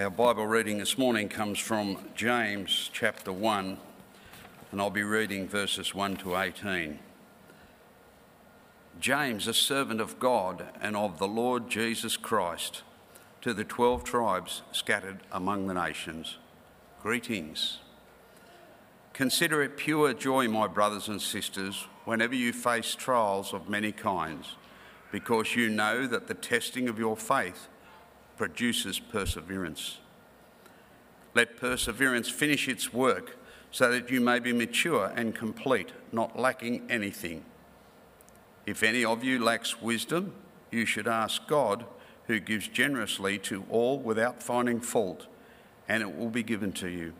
Our Bible reading this morning comes from James chapter 1, and I'll be reading verses 1 to 18. James, a servant of God and of the Lord Jesus Christ, to the twelve tribes scattered among the nations, greetings. Consider it pure joy, my brothers and sisters, whenever you face trials of many kinds, because you know that the testing of your faith produces perseverance. Let perseverance finish its work so that you may be mature and complete, not lacking anything. If any of you lacks wisdom, you should ask God, who gives generously to all without finding fault, and it will be given to you.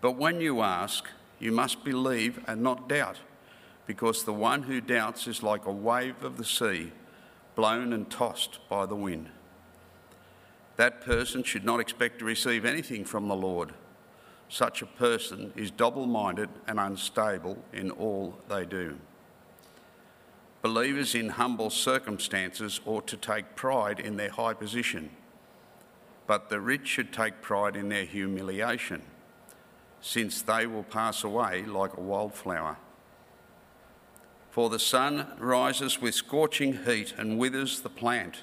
But when you ask, you must believe and not doubt, because the one who doubts is like a wave of the sea, blown and tossed by the wind that person should not expect to receive anything from the Lord. Such a person is double minded and unstable in all they do. Believers in humble circumstances ought to take pride in their high position, but the rich should take pride in their humiliation, since they will pass away like a wildflower. For the sun rises with scorching heat and withers the plant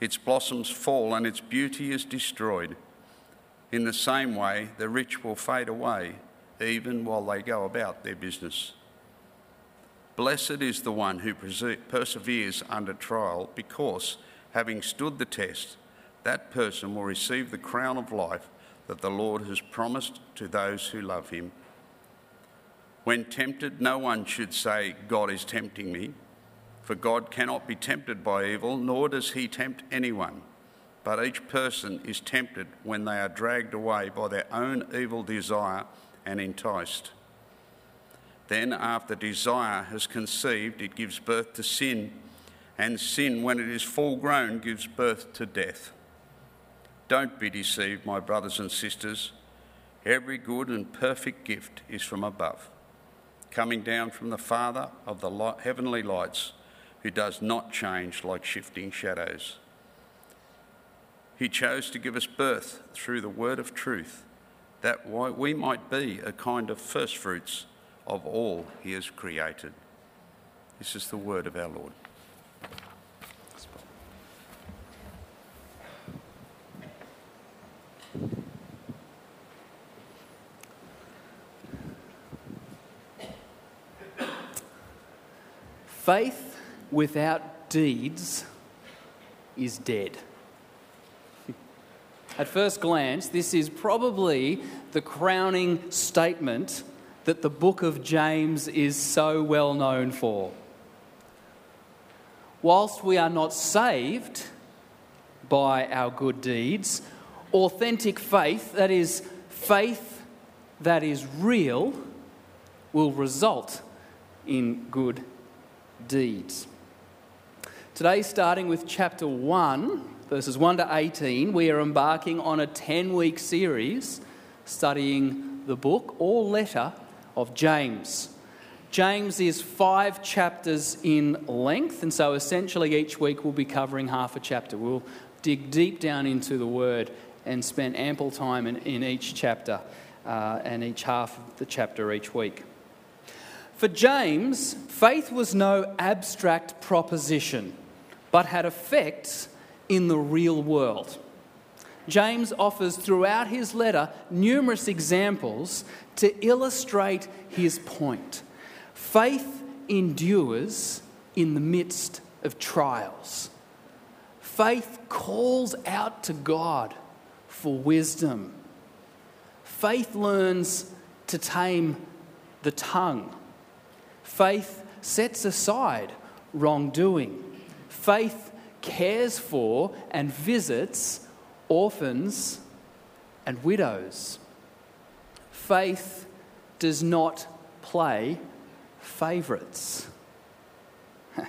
its blossoms fall and its beauty is destroyed. In the same way, the rich will fade away even while they go about their business. Blessed is the one who perseveres under trial, because, having stood the test, that person will receive the crown of life that the Lord has promised to those who love him. When tempted, no one should say, God is tempting me. For God cannot be tempted by evil, nor does he tempt anyone. But each person is tempted when they are dragged away by their own evil desire and enticed. Then, after desire has conceived, it gives birth to sin, and sin, when it is full grown, gives birth to death. Don't be deceived, my brothers and sisters. Every good and perfect gift is from above, coming down from the Father of the heavenly lights who does not change like shifting shadows. He chose to give us birth through the word of truth, that we might be a kind of firstfruits of all he has created. This is the word of our Lord. Faith without deeds is dead. At first glance, this is probably the crowning statement that the book of James is so well known for. Whilst we are not saved by our good deeds, authentic faith, that is, faith that is real, will result in good deeds. Today, starting with chapter 1, verses 1 to 18, we are embarking on a 10 week series studying the book or letter of James. James is five chapters in length, and so essentially each week we'll be covering half a chapter. We'll dig deep down into the word and spend ample time in, in each chapter uh, and each half of the chapter each week. For James, faith was no abstract proposition but had effects in the real world. James offers throughout his letter numerous examples to illustrate his point. Faith endures in the midst of trials. Faith calls out to God for wisdom. Faith learns to tame the tongue. Faith sets aside wrongdoing faith cares for and visits orphans and widows. Faith does not play favourites.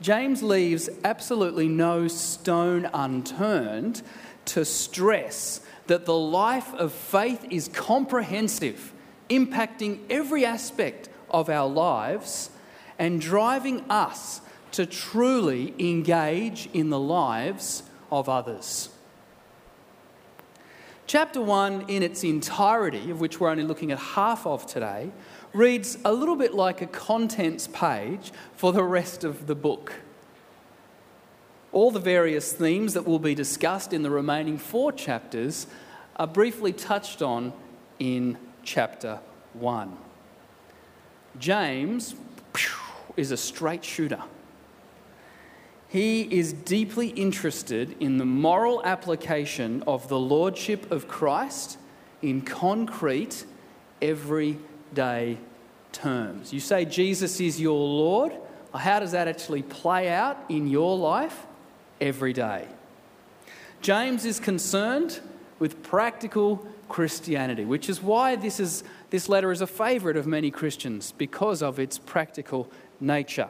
James leaves absolutely no stone unturned to stress that the life of faith is comprehensive, impacting every aspect of our lives and driving us to truly engage in the lives of others. Chapter 1, in its entirety, of which we're only looking at half of today, reads a little bit like a contents page for the rest of the book. All the various themes that will be discussed in the remaining four chapters are briefly touched on in chapter 1. James is a straight shooter. He is deeply interested in the moral application of the Lordship of Christ in concrete, everyday terms. You say Jesus is your Lord. How does that actually play out in your life every day? James is concerned with practical Christianity, which is why this, is, this letter is a favourite of many Christians because of its practical nature.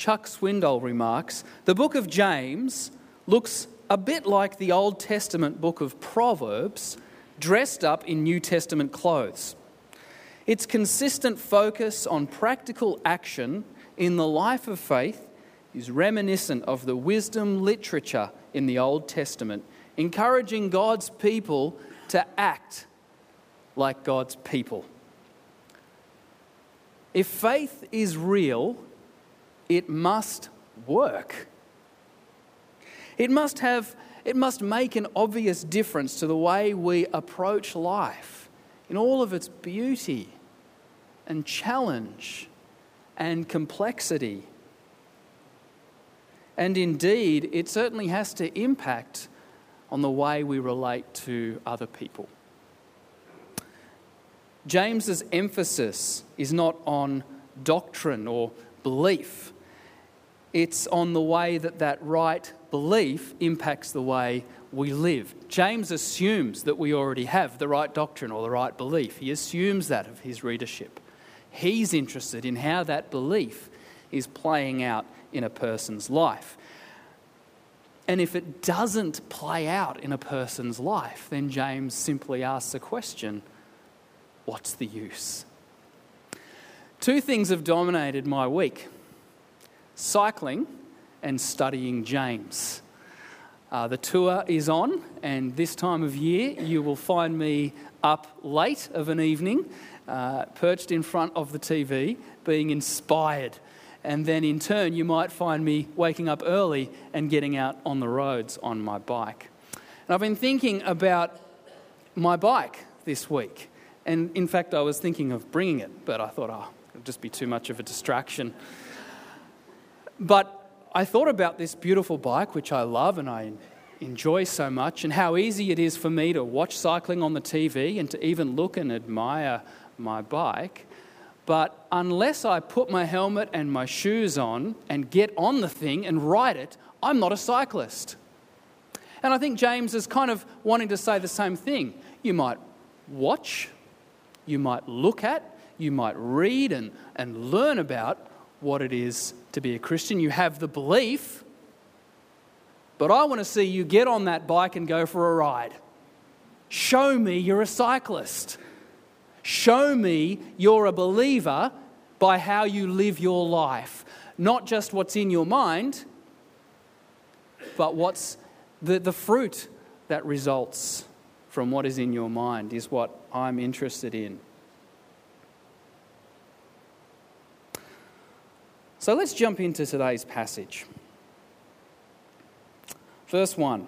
Chuck Swindoll remarks The book of James looks a bit like the Old Testament book of Proverbs dressed up in New Testament clothes. Its consistent focus on practical action in the life of faith is reminiscent of the wisdom literature in the Old Testament, encouraging God's people to act like God's people. If faith is real, it must work. It must have it must make an obvious difference to the way we approach life in all of its beauty and challenge and complexity. And indeed, it certainly has to impact on the way we relate to other people. James's emphasis is not on doctrine or belief it's on the way that that right belief impacts the way we live. James assumes that we already have the right doctrine or the right belief. He assumes that of his readership. He's interested in how that belief is playing out in a person's life. And if it doesn't play out in a person's life, then James simply asks a question what's the use? Two things have dominated my week cycling and studying James. Uh, the tour is on, and this time of year you will find me up late of an evening, uh, perched in front of the TV, being inspired. And then in turn, you might find me waking up early and getting out on the roads on my bike. And I've been thinking about my bike this week. And in fact, I was thinking of bringing it, but I thought, oh, it'll just be too much of a distraction. But I thought about this beautiful bike, which I love and I enjoy so much, and how easy it is for me to watch cycling on the TV and to even look and admire my bike. But unless I put my helmet and my shoes on and get on the thing and ride it, I'm not a cyclist. And I think James is kind of wanting to say the same thing. You might watch, you might look at, you might read and, and learn about, what it is to be a Christian. You have the belief, but I want to see you get on that bike and go for a ride. Show me you're a cyclist. Show me you're a believer by how you live your life. Not just what's in your mind, but what's the, the fruit that results from what is in your mind is what I'm interested in. So let's jump into today's passage. Verse 1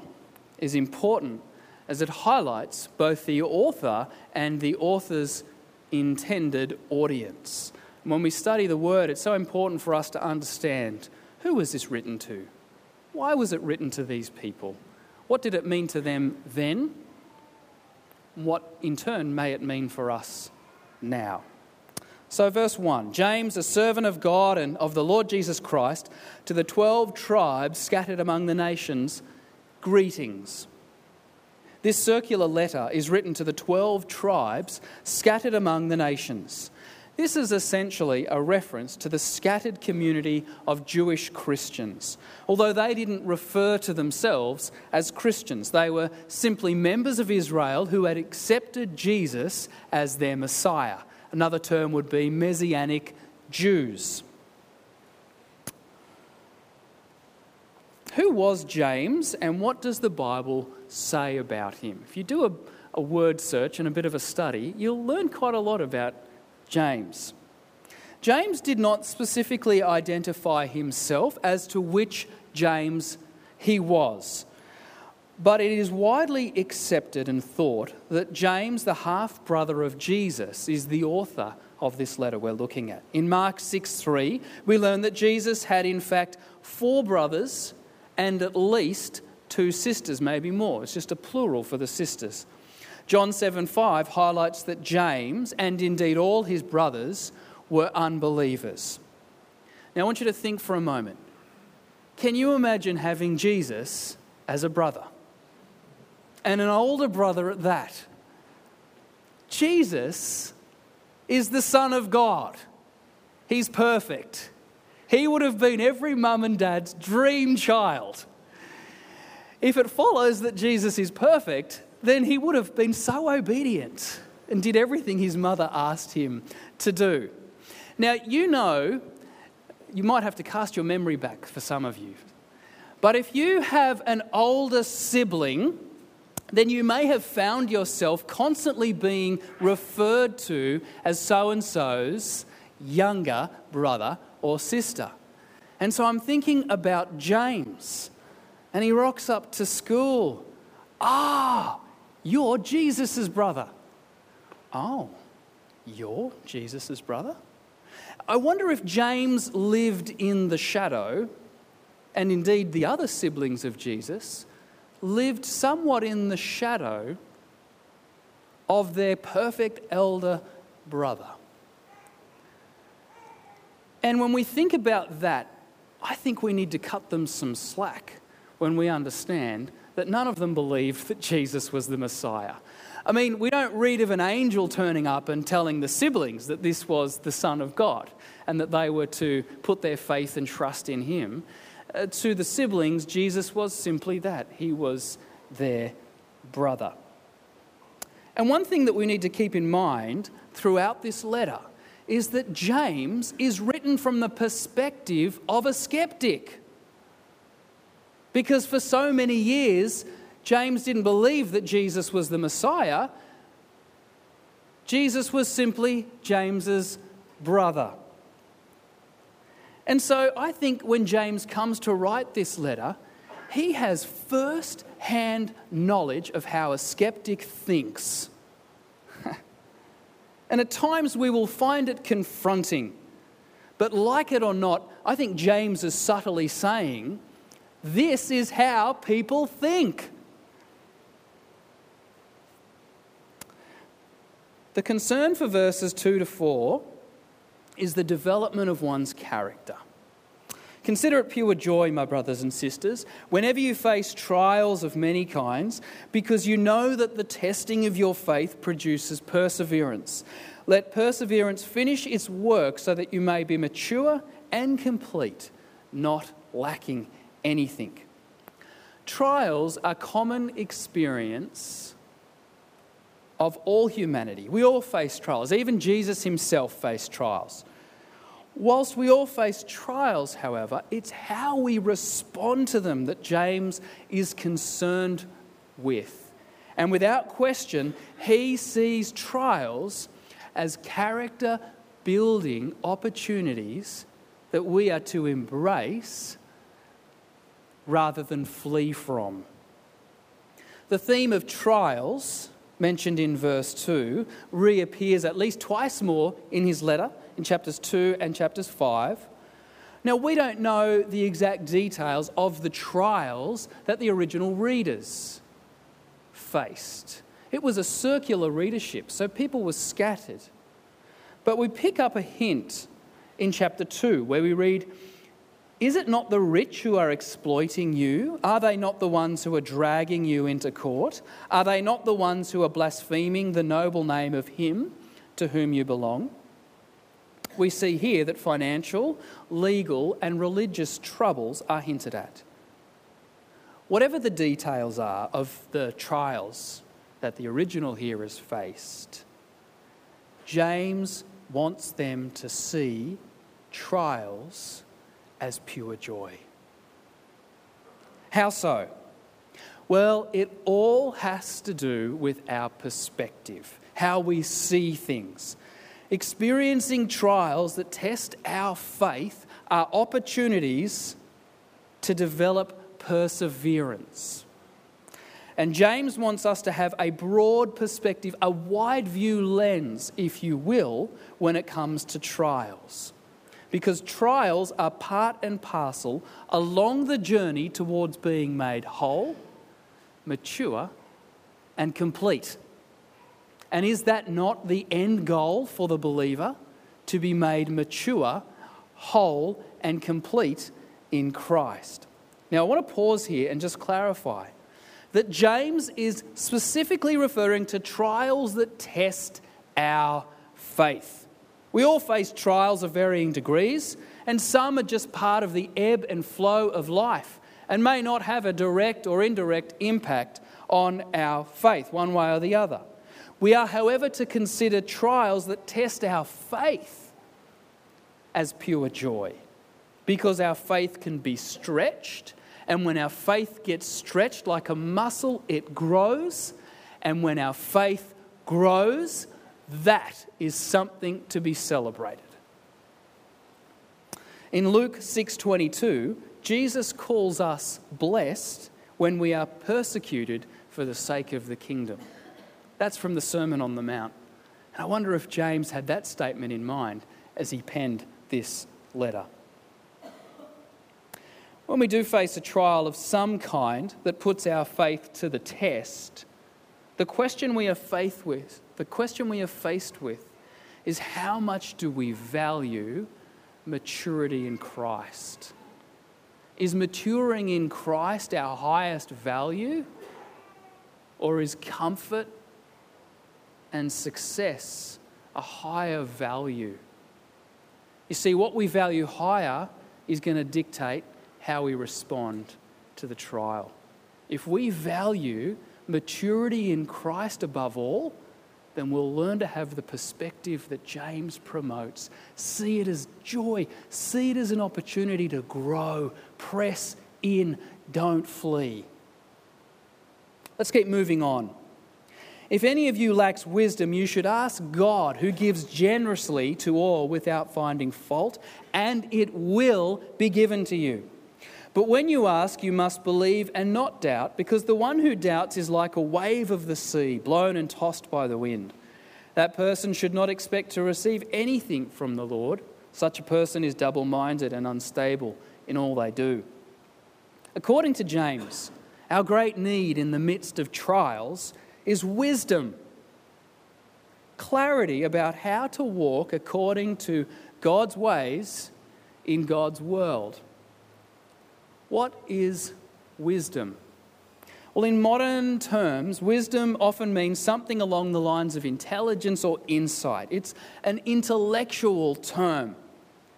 is important as it highlights both the author and the author's intended audience. When we study the word, it's so important for us to understand who was this written to? Why was it written to these people? What did it mean to them then? What in turn may it mean for us now? So, verse 1 James, a servant of God and of the Lord Jesus Christ, to the 12 tribes scattered among the nations, greetings. This circular letter is written to the 12 tribes scattered among the nations. This is essentially a reference to the scattered community of Jewish Christians. Although they didn't refer to themselves as Christians, they were simply members of Israel who had accepted Jesus as their Messiah. Another term would be Messianic Jews. who was James and what does the Bible say about him? If you do a, a word search and a bit of a study, you'll learn quite a lot about James. James did not specifically identify himself as to which James he was. But it is widely accepted and thought that James, the half brother of Jesus, is the author of this letter we're looking at. In Mark 6 3, we learn that Jesus had, in fact, four brothers and at least two sisters, maybe more. It's just a plural for the sisters. John 7 5 highlights that James, and indeed all his brothers, were unbelievers. Now, I want you to think for a moment. Can you imagine having Jesus as a brother? And an older brother at that. Jesus is the Son of God. He's perfect. He would have been every mum and dad's dream child. If it follows that Jesus is perfect, then he would have been so obedient and did everything his mother asked him to do. Now, you know, you might have to cast your memory back for some of you. But if you have an older sibling, then you may have found yourself constantly being referred to as so and so's younger brother or sister. And so I'm thinking about James, and he rocks up to school. Ah, you're Jesus's brother. Oh, you're Jesus's brother? I wonder if James lived in the shadow, and indeed the other siblings of Jesus lived somewhat in the shadow of their perfect elder brother. And when we think about that, I think we need to cut them some slack when we understand that none of them believed that Jesus was the Messiah. I mean, we don't read of an angel turning up and telling the siblings that this was the Son of God and that they were to put their faith and trust in him. Uh, to the siblings, Jesus was simply that. He was their brother. And one thing that we need to keep in mind throughout this letter is that James is written from the perspective of a skeptic. Because for so many years, James didn't believe that Jesus was the Messiah. Jesus was simply James's brother. And so I think when James comes to write this letter, he has first hand knowledge of how a skeptic thinks. and at times we will find it confronting. But like it or not, I think James is subtly saying, this is how people think. The concern for verses 2 to 4 is the development of one's character. Consider it pure joy, my brothers and sisters, whenever you face trials of many kinds, because you know that the testing of your faith produces perseverance. Let perseverance finish its work so that you may be mature and complete, not lacking anything. Trials are common experience of all humanity. We all face trials. Even Jesus himself faced trials. Whilst we all face trials, however, it's how we respond to them that James is concerned with. And without question, he sees trials as character building opportunities that we are to embrace rather than flee from. The theme of trials, mentioned in verse 2, reappears at least twice more in his letter in chapters 2 and chapters 5. Now, we don't know the exact details of the trials that the original readers faced. It was a circular readership, so people were scattered. But we pick up a hint in chapter 2 where we read, Is it not the rich who are exploiting you? Are they not the ones who are dragging you into court? Are they not the ones who are blaspheming the noble name of Him to whom you belong? We see here that financial, legal, and religious troubles are hinted at. Whatever the details are of the trials that the original hearers faced, James wants them to see trials as pure joy. How so? Well, it all has to do with our perspective, how we see things. Experiencing trials that test our faith are opportunities to develop perseverance. And James wants us to have a broad perspective, a wide view lens, if you will, when it comes to trials. Because trials are part and parcel along the journey towards being made whole, mature, and complete. And is that not the end goal for the believer? To be made mature, whole, and complete in Christ. Now, I want to pause here and just clarify that James is specifically referring to trials that test our faith. We all face trials of varying degrees, and some are just part of the ebb and flow of life and may not have a direct or indirect impact on our faith, one way or the other. We are, however, to consider trials that test our faith as pure joy because our faith can be stretched and when our faith gets stretched like a muscle, it grows. And when our faith grows, that is something to be celebrated. In Luke 6:22, Jesus calls us blessed when we are persecuted for the sake of the kingdom. That's from the Sermon on the Mount. And I wonder if James had that statement in mind as he penned this letter. When we do face a trial of some kind that puts our faith to the test, the question we are faced with, the question we are faced with is how much do we value maturity in Christ? Is maturing in Christ our highest value? Or is comfort and success a higher value? You see, what we value higher is going to dictate how we respond to the trial. If we value maturity in Christ above all, then we'll learn to have the perspective that James promotes. See it as joy, see it as an opportunity to grow, press in, don't flee. Let's keep moving on. If any of you lacks wisdom, you should ask God, who gives generously to all without finding fault, and it will be given to you. But when you ask, you must believe and not doubt, because the one who doubts is like a wave of the sea, blown and tossed by the wind. That person should not expect to receive anything from the Lord. Such a person is double minded and unstable in all they do. According to James, our great need in the midst of trials is wisdom, clarity about how to walk according to God's ways in God's world. What is wisdom? Well, in modern terms, wisdom often means something along the lines of intelligence or insight. It's an intellectual term.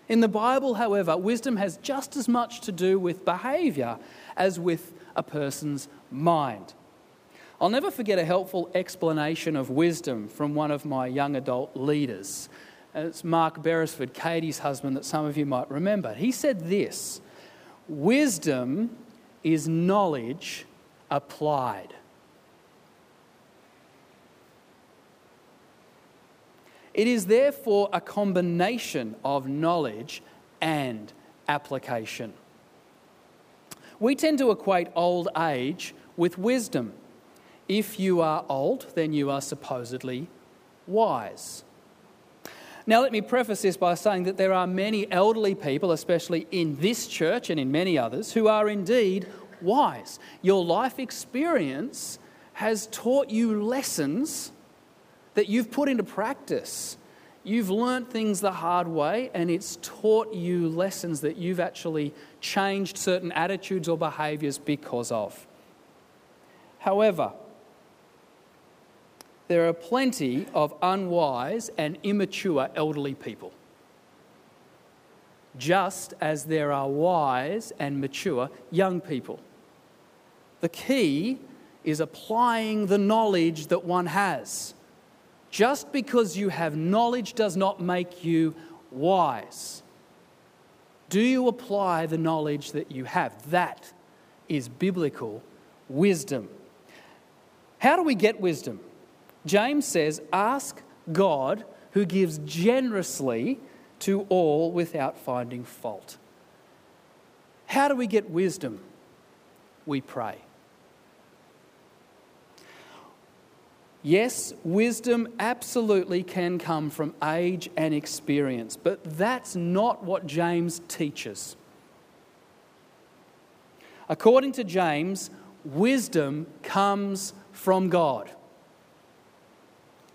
In the Bible, however, wisdom has just as much to do with behavior as with a person's mind. I'll never forget a helpful explanation of wisdom from one of my young adult leaders. It's Mark Beresford, Katie's husband, that some of you might remember. He said this Wisdom is knowledge applied. It is therefore a combination of knowledge and application. We tend to equate old age with wisdom. If you are old, then you are supposedly wise. Now, let me preface this by saying that there are many elderly people, especially in this church and in many others, who are indeed wise. Your life experience has taught you lessons that you've put into practice. You've learnt things the hard way, and it's taught you lessons that you've actually changed certain attitudes or behaviours because of. However, there are plenty of unwise and immature elderly people, just as there are wise and mature young people. The key is applying the knowledge that one has. Just because you have knowledge does not make you wise. Do you apply the knowledge that you have? That is biblical wisdom. How do we get wisdom? James says, Ask God who gives generously to all without finding fault. How do we get wisdom? We pray. Yes, wisdom absolutely can come from age and experience, but that's not what James teaches. According to James, wisdom comes from God.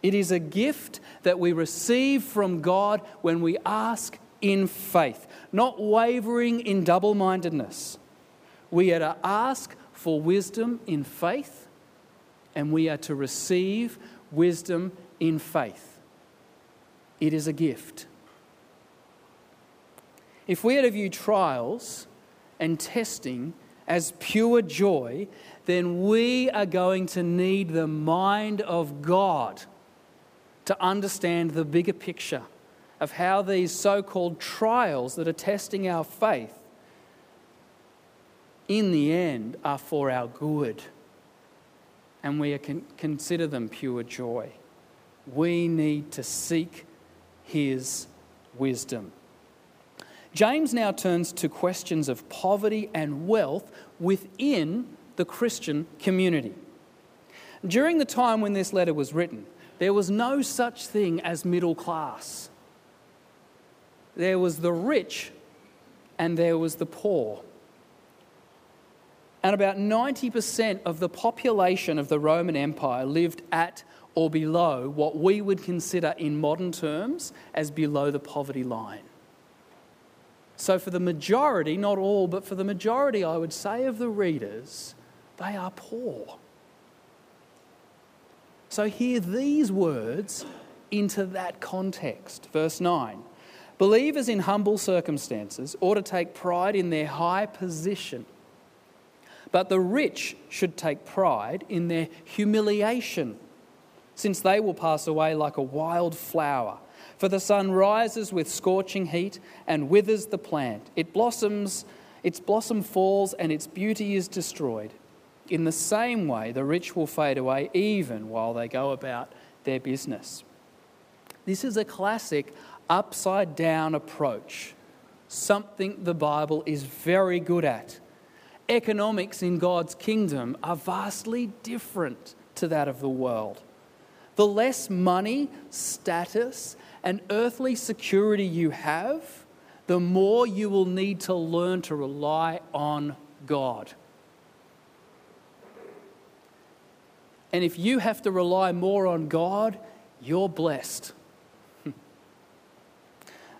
It is a gift that we receive from God when we ask in faith, not wavering in double mindedness. We are to ask for wisdom in faith and we are to receive wisdom in faith. It is a gift. If we are to view trials and testing as pure joy, then we are going to need the mind of God to understand the bigger picture of how these so called trials that are testing our faith in the end are for our good and we con- consider them pure joy. We need to seek his wisdom. James now turns to questions of poverty and wealth within the Christian community. During the time when this letter was written, there was no such thing as middle class. There was the rich and there was the poor and about 90% of the population of the Roman Empire lived at or below what we would consider in modern terms as below the poverty line. So, for the majority, not all, but for the majority, I would say, of the readers, they are poor. So, hear these words into that context. Verse 9 Believers in humble circumstances ought to take pride in their high position but the rich should take pride in their humiliation, since they will pass away like a wild flower. For the sun rises with scorching heat and withers the plant. It blossoms, its blossom falls, and its beauty is destroyed. In the same way, the rich will fade away even while they go about their business. This is a classic upside down approach, something the Bible is very good at economics in God's kingdom are vastly different to that of the world. The less money, status, and earthly security you have, the more you will need to learn to rely on God. And if you have to rely more on God, you're blessed.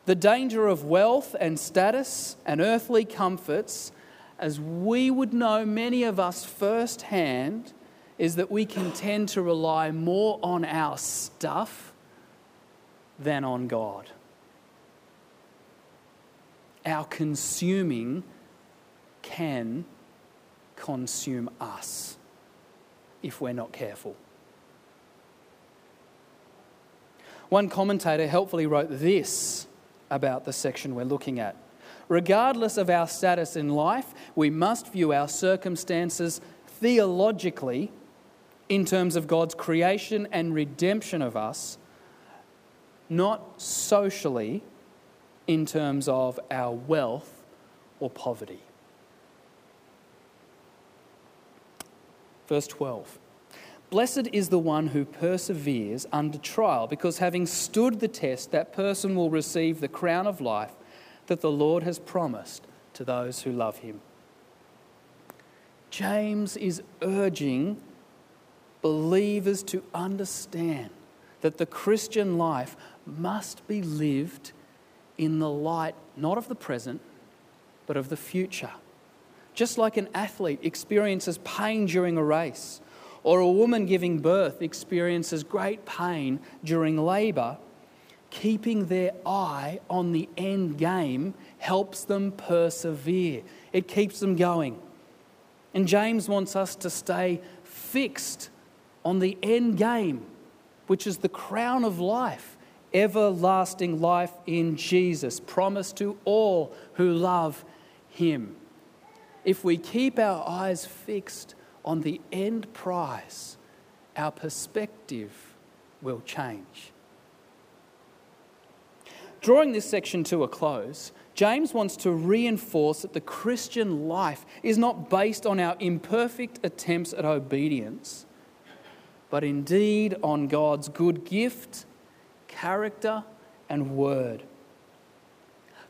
the danger of wealth and status and earthly comforts as we would know, many of us firsthand, is that we can tend to rely more on our stuff than on God. Our consuming can consume us if we're not careful. One commentator helpfully wrote this about the section we're looking at. Regardless of our status in life, we must view our circumstances theologically in terms of God's creation and redemption of us, not socially in terms of our wealth or poverty. Verse 12 Blessed is the one who perseveres under trial, because having stood the test, that person will receive the crown of life that the Lord has promised to those who love him. James is urging believers to understand that the Christian life must be lived in the light not of the present, but of the future. Just like an athlete experiences pain during a race, or a woman giving birth experiences great pain during labour, keeping their eye on the end game helps them persevere, it keeps them going. And James wants us to stay fixed on the end game, which is the crown of life, everlasting life in Jesus, promised to all who love him. If we keep our eyes fixed on the end prize, our perspective will change. Drawing this section to a close, James wants to reinforce that the Christian life is not based on our imperfect attempts at obedience, but indeed on God's good gift, character, and word.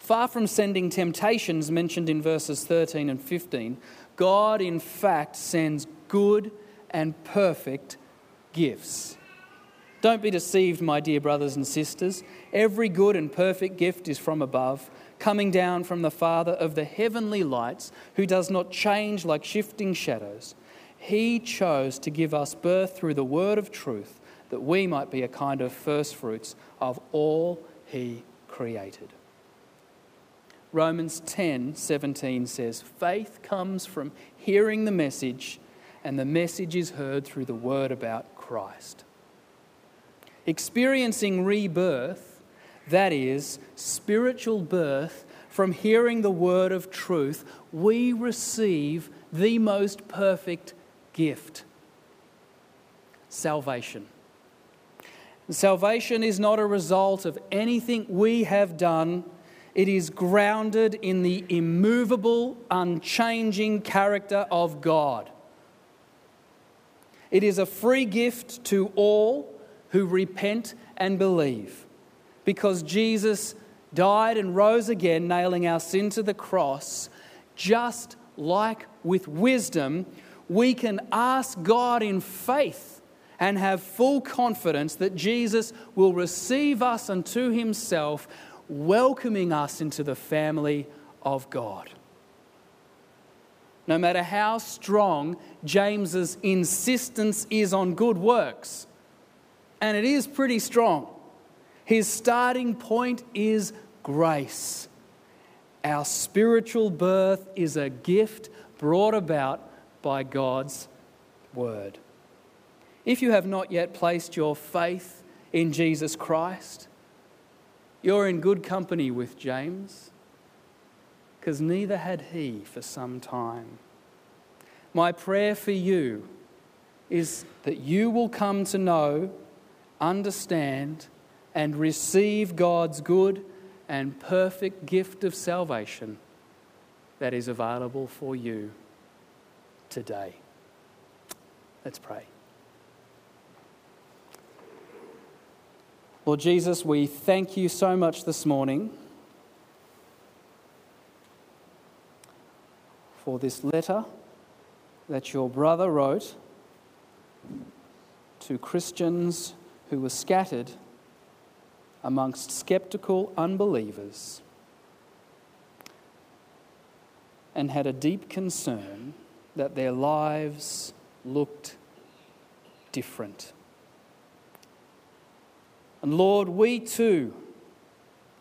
Far from sending temptations mentioned in verses 13 and 15, God in fact sends good and perfect gifts. Don't be deceived, my dear brothers and sisters. Every good and perfect gift is from above, coming down from the Father of the heavenly lights, who does not change like shifting shadows. He chose to give us birth through the word of truth, that we might be a kind of firstfruits of all He created. Romans 10 17 says, Faith comes from hearing the message, and the message is heard through the word about Christ. Experiencing rebirth, that is, spiritual birth, from hearing the word of truth, we receive the most perfect gift salvation. Salvation is not a result of anything we have done. It is grounded in the immovable, unchanging character of God. It is a free gift to all who repent and believe. Because Jesus died and rose again, nailing our sin to the cross, just like with wisdom, we can ask God in faith and have full confidence that Jesus will receive us unto himself, welcoming us into the family of God. No matter how strong James's insistence is on good works, and it is pretty strong. His starting point is grace. Our spiritual birth is a gift brought about by God's word. If you have not yet placed your faith in Jesus Christ, you're in good company with James, because neither had he for some time. My prayer for you is that you will come to know understand, and receive God's good and perfect gift of salvation that is available for you today. Let's pray. Lord Jesus, we thank you so much this morning for this letter that your brother wrote to Christians who were scattered amongst skeptical unbelievers and had a deep concern that their lives looked different. And Lord, we too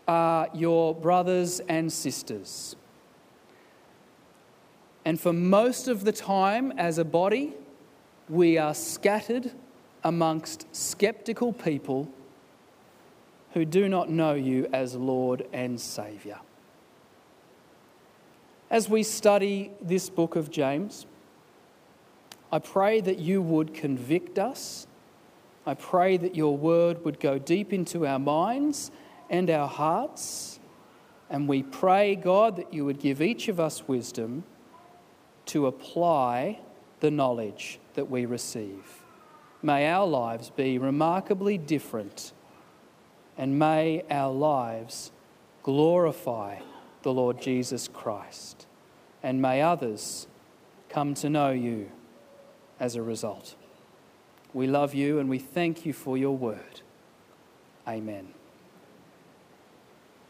are your brothers and sisters. And for most of the time, as a body, we are scattered amongst skeptical people who do not know you as Lord and Saviour. As we study this book of James, I pray that you would convict us. I pray that your word would go deep into our minds and our hearts. And we pray, God, that you would give each of us wisdom to apply the knowledge that we receive. May our lives be remarkably different, and may our lives glorify the Lord Jesus Christ, and may others come to know you as a result. We love you and we thank you for your word. Amen.